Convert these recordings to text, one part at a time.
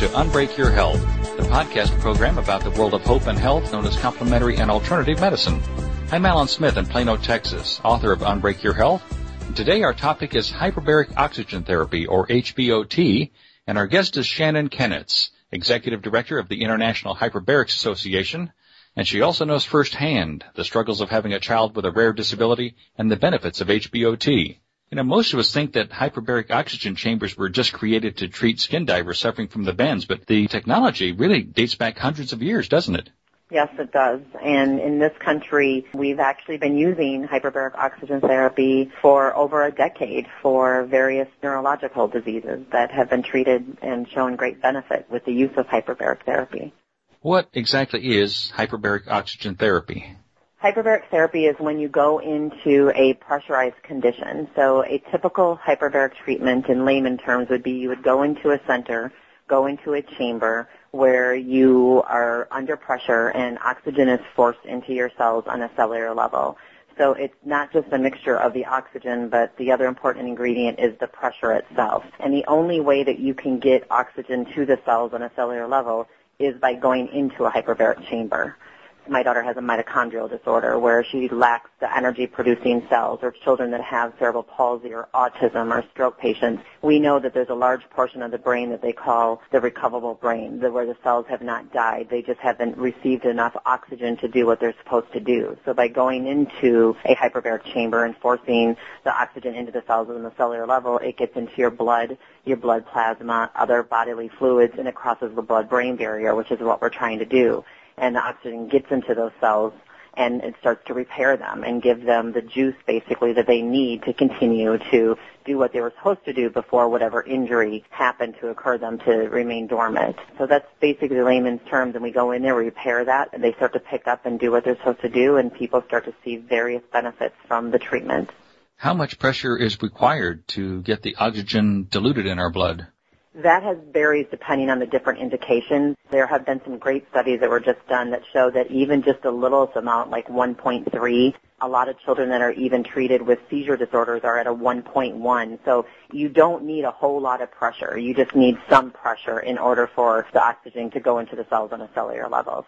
To Unbreak Your Health, the podcast program about the world of hope and health known as complementary and alternative medicine. I'm Alan Smith in Plano, Texas, author of Unbreak Your Health. Today our topic is hyperbaric oxygen therapy, or HBOT, and our guest is Shannon Kenitz, Executive Director of the International Hyperbarics Association, and she also knows firsthand the struggles of having a child with a rare disability and the benefits of HBOT. You know, most of us think that hyperbaric oxygen chambers were just created to treat skin divers suffering from the bends, but the technology really dates back hundreds of years, doesn't it? Yes, it does. And in this country, we've actually been using hyperbaric oxygen therapy for over a decade for various neurological diseases that have been treated and shown great benefit with the use of hyperbaric therapy. What exactly is hyperbaric oxygen therapy? Hyperbaric therapy is when you go into a pressurized condition. So a typical hyperbaric treatment in layman terms would be you would go into a center, go into a chamber where you are under pressure and oxygen is forced into your cells on a cellular level. So it's not just a mixture of the oxygen, but the other important ingredient is the pressure itself. And the only way that you can get oxygen to the cells on a cellular level is by going into a hyperbaric chamber my daughter has a mitochondrial disorder where she lacks the energy producing cells or children that have cerebral palsy or autism or stroke patients, we know that there's a large portion of the brain that they call the recoverable brain, where the cells have not died. They just haven't received enough oxygen to do what they're supposed to do. So by going into a hyperbaric chamber and forcing the oxygen into the cells on the cellular level, it gets into your blood, your blood plasma, other bodily fluids, and it crosses the blood-brain barrier, which is what we're trying to do and the oxygen gets into those cells and it starts to repair them and give them the juice basically that they need to continue to do what they were supposed to do before whatever injury happened to occur them to remain dormant. So that's basically layman's terms and we go in there, we repair that, and they start to pick up and do what they're supposed to do and people start to see various benefits from the treatment. How much pressure is required to get the oxygen diluted in our blood? That has varies depending on the different indications. There have been some great studies that were just done that show that even just a little amount, like 1.3, a lot of children that are even treated with seizure disorders are at a 1.1. So you don't need a whole lot of pressure. You just need some pressure in order for the oxygen to go into the cells on a cellular level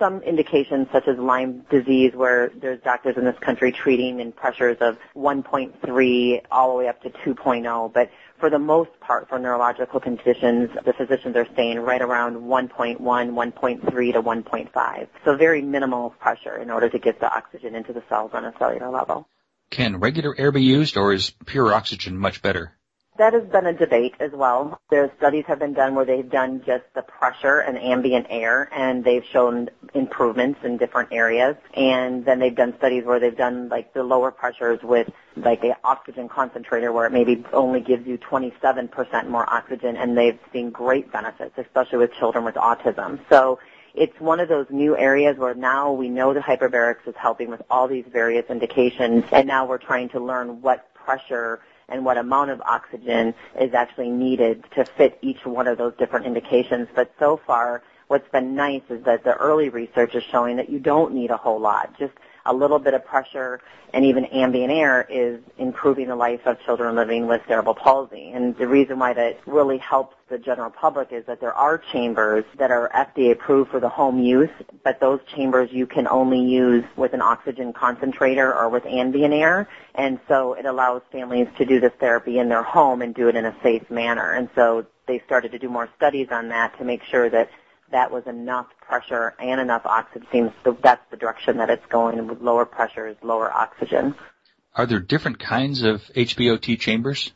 some indications such as Lyme disease where there's doctors in this country treating in pressures of 1.3 all the way up to 2.0, but for the most part for neurological conditions, the physicians are staying right around 1.1, 1.3 to 1.5. So very minimal pressure in order to get the oxygen into the cells on a cellular level. Can regular air be used or is pure oxygen much better? That has been a debate as well. There's studies have been done where they've done just the pressure and ambient air and they've shown improvements in different areas. And then they've done studies where they've done like the lower pressures with like the oxygen concentrator where it maybe only gives you 27% more oxygen and they've seen great benefits, especially with children with autism. So it's one of those new areas where now we know the hyperbarics is helping with all these various indications and now we're trying to learn what pressure and what amount of oxygen is actually needed to fit each one of those different indications. But so far, what's been nice is that the early research is showing that you don't need a whole lot. Just a little bit of pressure and even ambient air is improving the life of children living with cerebral palsy. And the reason why that really helps the general public is that there are chambers that are FDA approved for the home use, but those chambers you can only use with an oxygen concentrator or with ambient air. And so it allows families to do this therapy in their home and do it in a safe manner. And so they started to do more studies on that to make sure that that was enough pressure and enough oxygen. Seems that's the direction that it's going with lower pressures, lower oxygen. Are there different kinds of HBOT chambers?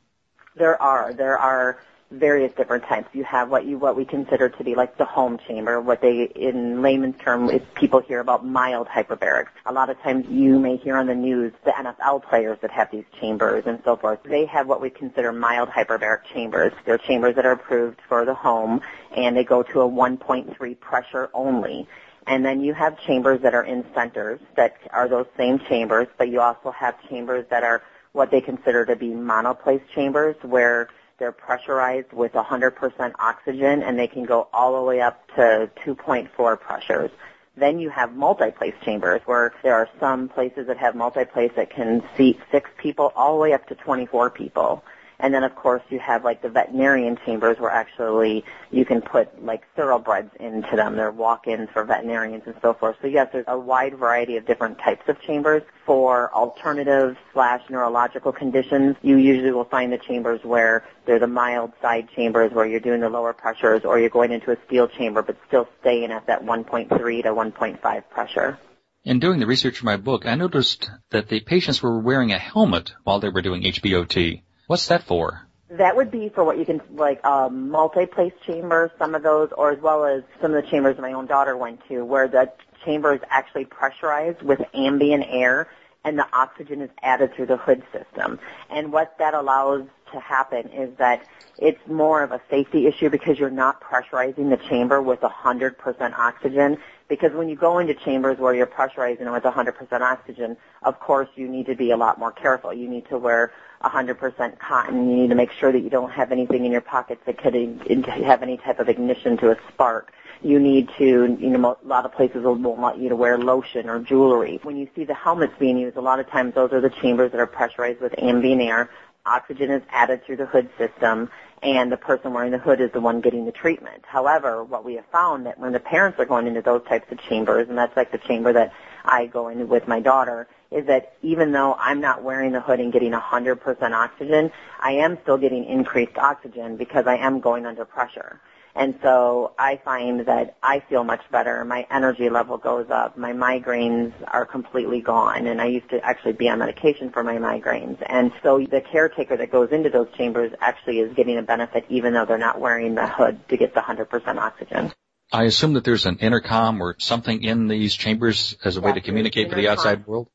There are. There are various different types. You have what you what we consider to be like the home chamber, what they in layman's term is people hear about mild hyperbarics. A lot of times you may hear on the news the NFL players that have these chambers and so forth. They have what we consider mild hyperbaric chambers. They're chambers that are approved for the home and they go to a 1.3 pressure only. And then you have chambers that are in centers that are those same chambers, but you also have chambers that are what they consider to be monoplace chambers where they're pressurized with 100% oxygen and they can go all the way up to 2.4 pressures. Then you have multi-place chambers where there are some places that have multi-place that can seat six people all the way up to 24 people. And then of course you have like the veterinarian chambers where actually you can put like thoroughbreds into them. They're walk-ins for veterinarians and so forth. So yes, there's a wide variety of different types of chambers. For alternative slash neurological conditions, you usually will find the chambers where there's a mild side chambers where you're doing the lower pressures or you're going into a steel chamber but still staying at that 1.3 to 1.5 pressure. In doing the research for my book, I noticed that the patients were wearing a helmet while they were doing HBOT. What's that for? That would be for what you can, like, um, multi-place chamber, some of those, or as well as some of the chambers my own daughter went to, where the chamber is actually pressurized with ambient air and the oxygen is added through the hood system. And what that allows to happen is that it's more of a safety issue because you're not pressurizing the chamber with 100% oxygen. Because when you go into chambers where you're pressurizing with 100% oxygen, of course you need to be a lot more careful. You need to wear 100% cotton. You need to make sure that you don't have anything in your pockets that could have any type of ignition to a spark. You need to, you know, a lot of places won't want you to wear lotion or jewelry. When you see the helmets being used, a lot of times those are the chambers that are pressurized with ambient air. Oxygen is added through the hood system and the person wearing the hood is the one getting the treatment. However, what we have found that when the parents are going into those types of chambers, and that's like the chamber that I go in with my daughter, is that even though I'm not wearing the hood and getting 100% oxygen, I am still getting increased oxygen because I am going under pressure. And so I find that I feel much better. My energy level goes up. My migraines are completely gone. And I used to actually be on medication for my migraines. And so the caretaker that goes into those chambers actually is getting a benefit even though they're not wearing the hood to get the 100% oxygen. I assume that there's an intercom or something in these chambers as a way to communicate to the outside world?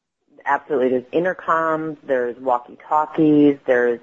Absolutely. There's intercoms, there's walkie-talkies, there's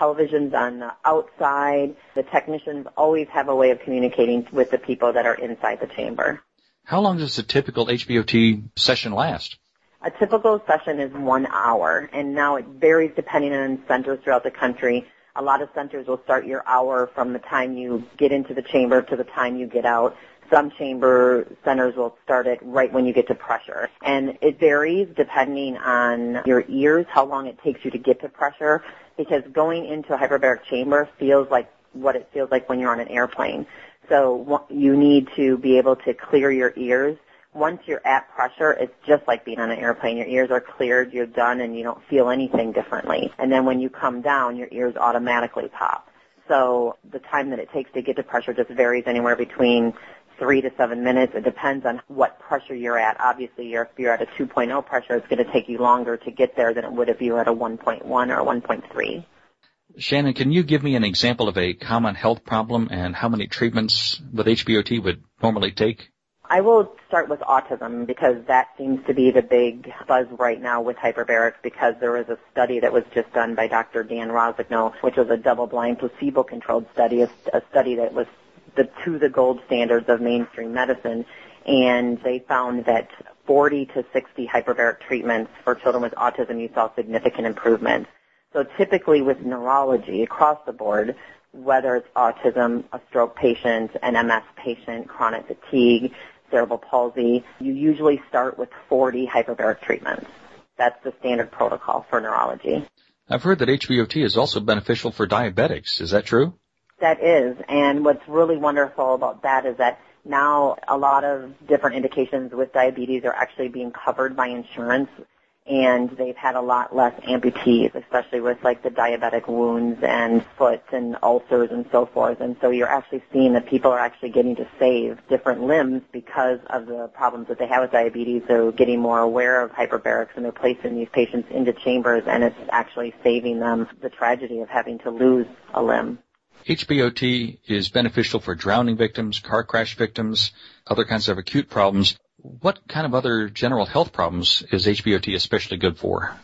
televisions on the outside. The technicians always have a way of communicating with the people that are inside the chamber. How long does a typical HBOT session last? A typical session is one hour, and now it varies depending on centers throughout the country. A lot of centers will start your hour from the time you get into the chamber to the time you get out. Some chamber centers will start it right when you get to pressure. And it varies depending on your ears, how long it takes you to get to pressure because going into a hyperbaric chamber feels like what it feels like when you're on an airplane. So you need to be able to clear your ears. Once you're at pressure, it's just like being on an airplane. Your ears are cleared, you're done, and you don't feel anything differently. And then when you come down, your ears automatically pop. So the time that it takes to get to pressure just varies anywhere between three to seven minutes. It depends on what pressure you're at. Obviously, if you're at a 2.0 pressure, it's going to take you longer to get there than it would if you were at a 1.1 or 1.3. Shannon, can you give me an example of a common health problem and how many treatments with HBOT would normally take? I will start with autism because that seems to be the big buzz right now with hyperbarics because there was a study that was just done by Dr. Dan Rossignol, which was a double-blind placebo-controlled study, a, a study that was the, to the gold standards of mainstream medicine, and they found that 40 to 60 hyperbaric treatments for children with autism, you saw significant improvement. So typically with neurology across the board, whether it's autism, a stroke patient, an MS patient, chronic fatigue, cerebral palsy, you usually start with 40 hyperbaric treatments. That's the standard protocol for neurology. I've heard that HBOT is also beneficial for diabetics. Is that true? That is, and what's really wonderful about that is that now a lot of different indications with diabetes are actually being covered by insurance and they've had a lot less amputees, especially with like the diabetic wounds and foot and ulcers and so forth. And so you're actually seeing that people are actually getting to save different limbs because of the problems that they have with diabetes. They're getting more aware of hyperbarics and they're placing these patients into chambers and it's actually saving them the tragedy of having to lose a limb. HBOT is beneficial for drowning victims, car crash victims, other kinds of acute problems. What kind of other general health problems is HBOT especially good for?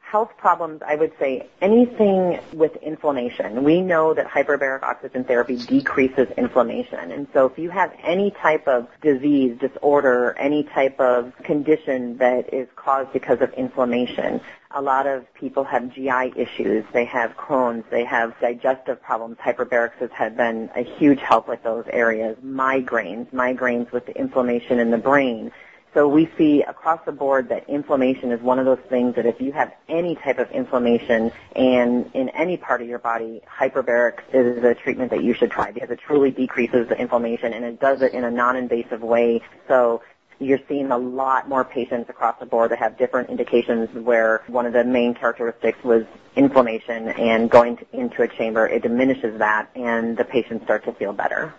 Health problems, I would say anything with inflammation. We know that hyperbaric oxygen therapy decreases inflammation. And so if you have any type of disease, disorder, any type of condition that is caused because of inflammation, a lot of people have GI issues. They have Crohn's. They have digestive problems. Hyperbarics has been a huge help with those areas. Migraines, migraines with the inflammation in the brain. So we see across the board that inflammation is one of those things that if you have any type of inflammation and in any part of your body, hyperbarics is a treatment that you should try because it truly decreases the inflammation and it does it in a non-invasive way. So you're seeing a lot more patients across the board that have different indications where one of the main characteristics was inflammation and going into a chamber, it diminishes that and the patients start to feel better.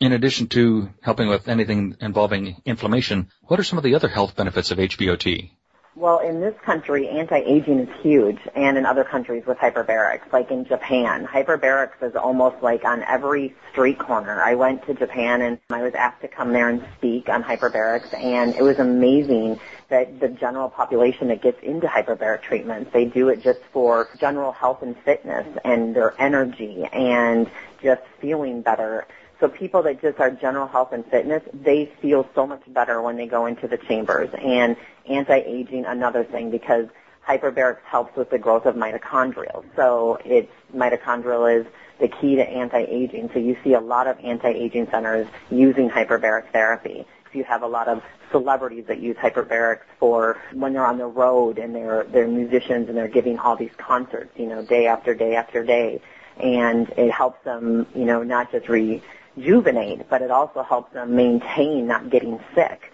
In addition to helping with anything involving inflammation, what are some of the other health benefits of HBOT? Well, in this country, anti-aging is huge, and in other countries with hyperbarics, like in Japan. Hyperbarics is almost like on every street corner. I went to Japan and I was asked to come there and speak on hyperbarics, and it was amazing that the general population that gets into hyperbaric treatments, they do it just for general health and fitness and their energy and just feeling better. So people that just are general health and fitness, they feel so much better when they go into the chambers. And anti-aging, another thing, because hyperbarics helps with the growth of mitochondria. So it's mitochondrial is the key to anti-aging. So you see a lot of anti-aging centers using hyperbaric therapy. You have a lot of celebrities that use hyperbarics for when they're on the road and they're they're musicians and they're giving all these concerts, you know, day after day after day, and it helps them, you know, not just re rejuvenate, but it also helps them maintain not getting sick.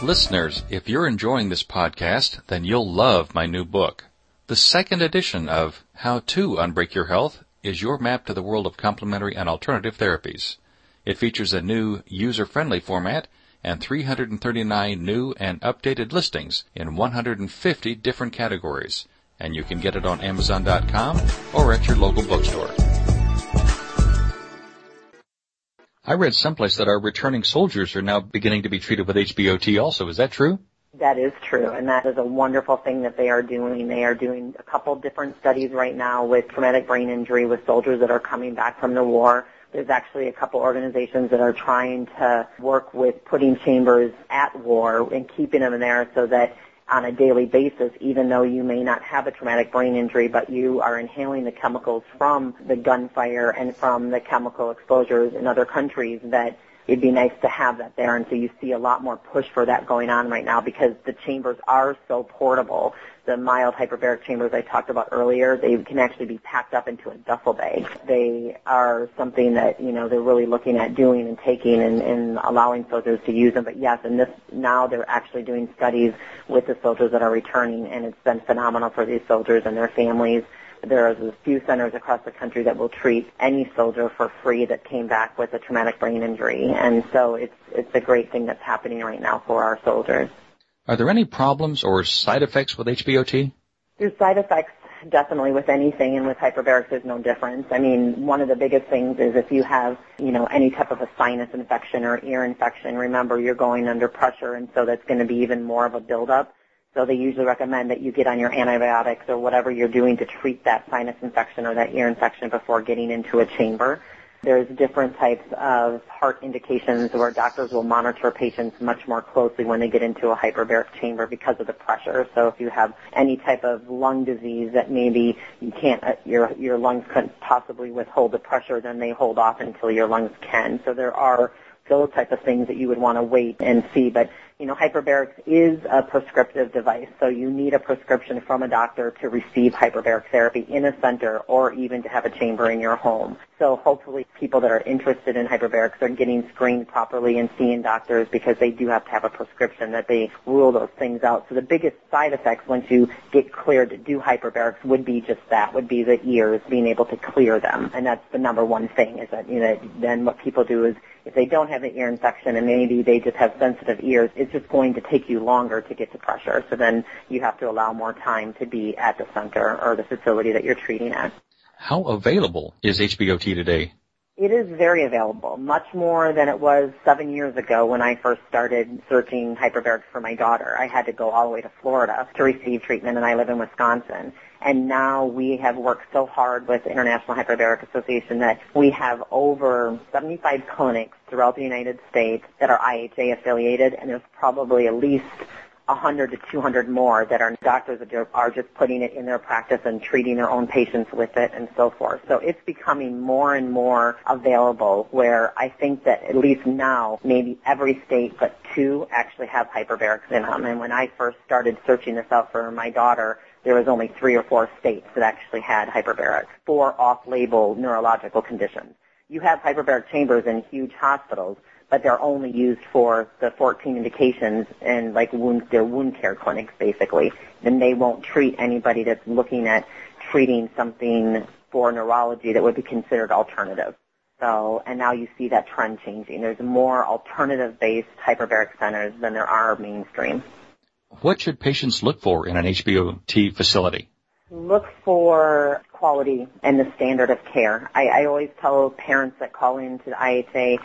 Listeners, if you're enjoying this podcast, then you'll love my new book. The second edition of How to Unbreak Your Health is your map to the world of complementary and alternative therapies. It features a new user-friendly format and 339 new and updated listings in 150 different categories and you can get it on Amazon.com or at your local bookstore. I read someplace that our returning soldiers are now beginning to be treated with HBOT also. Is that true? That is true, and that is a wonderful thing that they are doing. They are doing a couple different studies right now with traumatic brain injury with soldiers that are coming back from the war. There's actually a couple organizations that are trying to work with putting chambers at war and keeping them in there so that on a daily basis, even though you may not have a traumatic brain injury, but you are inhaling the chemicals from the gunfire and from the chemical exposures in other countries that it'd be nice to have that there. And so you see a lot more push for that going on right now because the chambers are so portable the mild hyperbaric chambers I talked about earlier, they can actually be packed up into a duffel bag. They are something that, you know, they're really looking at doing and taking and, and allowing soldiers to use them. But yes, and this, now they're actually doing studies with the soldiers that are returning and it's been phenomenal for these soldiers and their families. There are a few centers across the country that will treat any soldier for free that came back with a traumatic brain injury. And so it's, it's a great thing that's happening right now for our soldiers. Are there any problems or side effects with HBOT? There's side effects definitely with anything and with hyperbarics there's no difference. I mean, one of the biggest things is if you have, you know, any type of a sinus infection or ear infection, remember you're going under pressure and so that's going to be even more of a buildup. So they usually recommend that you get on your antibiotics or whatever you're doing to treat that sinus infection or that ear infection before getting into a chamber. There's different types of heart indications where doctors will monitor patients much more closely when they get into a hyperbaric chamber because of the pressure. So if you have any type of lung disease that maybe you can't, uh, your your lungs couldn't possibly withhold the pressure, then they hold off until your lungs can. So there are those type of things that you would want to wait and see. But you know, hyperbarics is a prescriptive device, so you need a prescription from a doctor to receive hyperbaric therapy in a center or even to have a chamber in your home. So hopefully people that are interested in hyperbarics are getting screened properly and seeing doctors because they do have to have a prescription that they rule those things out. So the biggest side effects once you get cleared to do hyperbarics would be just that, would be the ears, being able to clear them. And that's the number one thing is that, you know, then what people do is if they don't have an ear infection and maybe they just have sensitive ears, it's just going to take you longer to get to pressure. So then you have to allow more time to be at the center or the facility that you're treating at. How available is HBOT today? It is very available, much more than it was seven years ago when I first started searching hyperbarics for my daughter. I had to go all the way to Florida to receive treatment, and I live in Wisconsin. And now we have worked so hard with the International Hyperbaric Association that we have over 75 clinics throughout the United States that are IHA affiliated, and there's probably at least 100 to 200 more that are doctors that are just putting it in their practice and treating their own patients with it and so forth. So it's becoming more and more available where I think that at least now maybe every state but two actually have hyperbarics in them. And when I first started searching this out for my daughter, there was only three or four states that actually had hyperbarics for off-label neurological conditions. You have hyperbaric chambers in huge hospitals, but they're only used for the 14 indications and like wound, they're wound care clinics basically. And they won't treat anybody that's looking at treating something for neurology that would be considered alternative. So, and now you see that trend changing. There's more alternative-based hyperbaric centers than there are mainstream. What should patients look for in an HBOT facility? Look for quality and the standard of care. I, I always tell parents that call into the IHA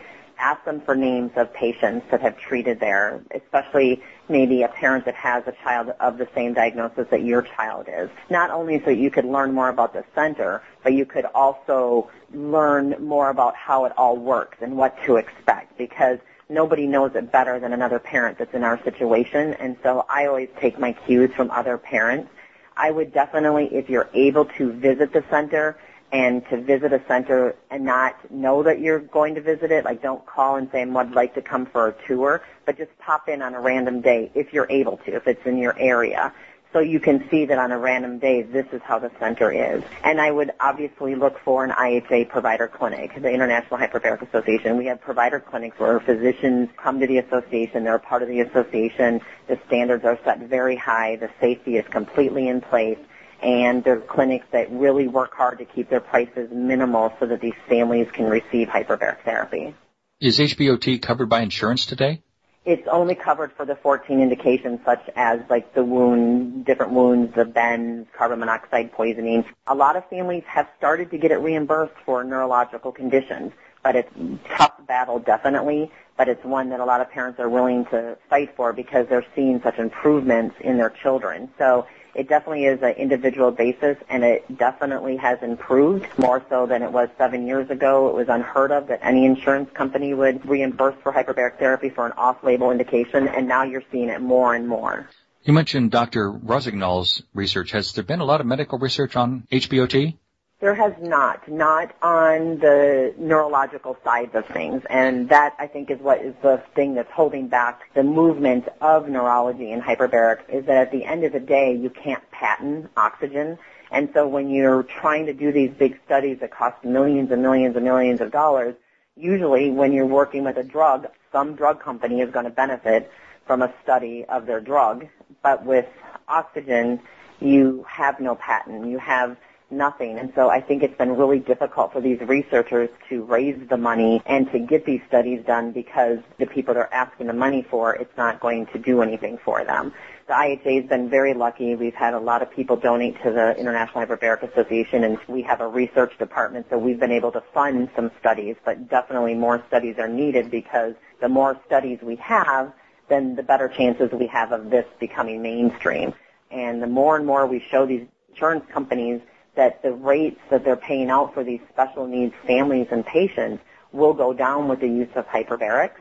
ask them for names of patients that have treated there, especially maybe a parent that has a child of the same diagnosis that your child is. Not only so you could learn more about the center, but you could also learn more about how it all works and what to expect because nobody knows it better than another parent that's in our situation. And so I always take my cues from other parents. I would definitely, if you're able to visit the center, and to visit a center and not know that you're going to visit it. Like don't call and say, I'd like to come for a tour, but just pop in on a random day if you're able to, if it's in your area. So you can see that on a random day, this is how the center is. And I would obviously look for an IHA provider clinic, the International Hyperbaric Association. We have provider clinics where physicians come to the association. They're a part of the association. The standards are set very high. The safety is completely in place and they're clinics that really work hard to keep their prices minimal so that these families can receive hyperbaric therapy. Is HBOT covered by insurance today? It's only covered for the 14 indications such as like the wound, different wounds, the bends, carbon monoxide poisoning. A lot of families have started to get it reimbursed for neurological conditions, but it's tough battle definitely, but it's one that a lot of parents are willing to fight for because they're seeing such improvements in their children. So it definitely is an individual basis, and it definitely has improved more so than it was seven years ago. It was unheard of that any insurance company would reimburse for hyperbaric therapy for an off-label indication, and now you're seeing it more and more. You mentioned Dr. Rossignol's research. Has there been a lot of medical research on HBOT? There has not, not on the neurological side of things. And that, I think, is what is the thing that's holding back the movement of neurology and hyperbaric is that at the end of the day, you can't patent oxygen. And so when you're trying to do these big studies that cost millions and millions and millions of dollars, usually when you're working with a drug, some drug company is going to benefit from a study of their drug. But with oxygen, you have no patent. You have nothing. And so I think it's been really difficult for these researchers to raise the money and to get these studies done because the people they're asking the money for, it's not going to do anything for them. The IHA has been very lucky. We've had a lot of people donate to the International Hyperbaric Association, and we have a research department, so we've been able to fund some studies, but definitely more studies are needed because the more studies we have, then the better chances we have of this becoming mainstream. And the more and more we show these insurance companies that the rates that they're paying out for these special needs families and patients will go down with the use of hyperbarics.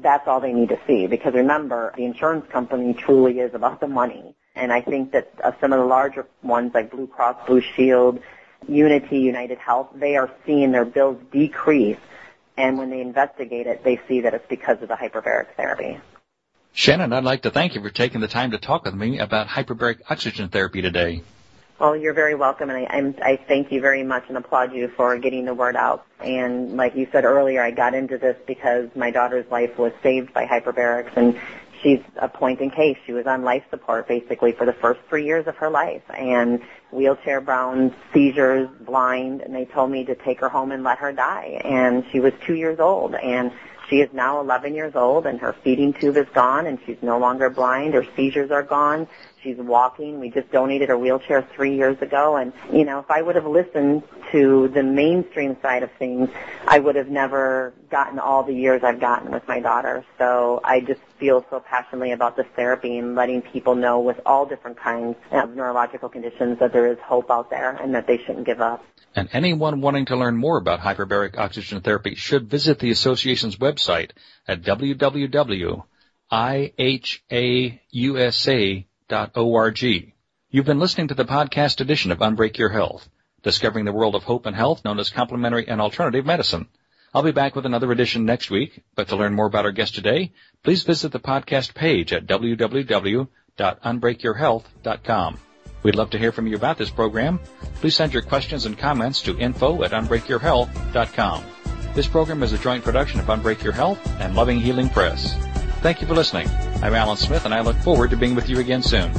That's all they need to see because remember, the insurance company truly is about the money. And I think that uh, some of the larger ones like Blue Cross Blue Shield, Unity, United Health, they are seeing their bills decrease. And when they investigate it, they see that it's because of the hyperbaric therapy. Shannon, I'd like to thank you for taking the time to talk with me about hyperbaric oxygen therapy today. Well, you're very welcome, and I, I thank you very much and applaud you for getting the word out. And like you said earlier, I got into this because my daughter's life was saved by hyperbarics, and she's a point in case. She was on life support basically for the first three years of her life, and wheelchair bound, seizures, blind, and they told me to take her home and let her die. And she was two years old, and she is now 11 years old, and her feeding tube is gone, and she's no longer blind. Her seizures are gone. She's walking. We just donated her wheelchair three years ago. And, you know, if I would have listened to the mainstream side of things, I would have never gotten all the years I've gotten with my daughter. So I just feel so passionately about this therapy and letting people know with all different kinds of neurological conditions that there is hope out there and that they shouldn't give up. And anyone wanting to learn more about hyperbaric oxygen therapy should visit the association's website at www You've been listening to the podcast edition of Unbreak Your Health, discovering the world of hope and health known as complementary and alternative medicine. I'll be back with another edition next week, but to learn more about our guest today, please visit the podcast page at www.unbreakyourhealth.com. We'd love to hear from you about this program. Please send your questions and comments to info at unbreakyourhealth.com. This program is a joint production of Unbreak Your Health and Loving Healing Press. Thank you for listening. I'm Alan Smith and I look forward to being with you again soon.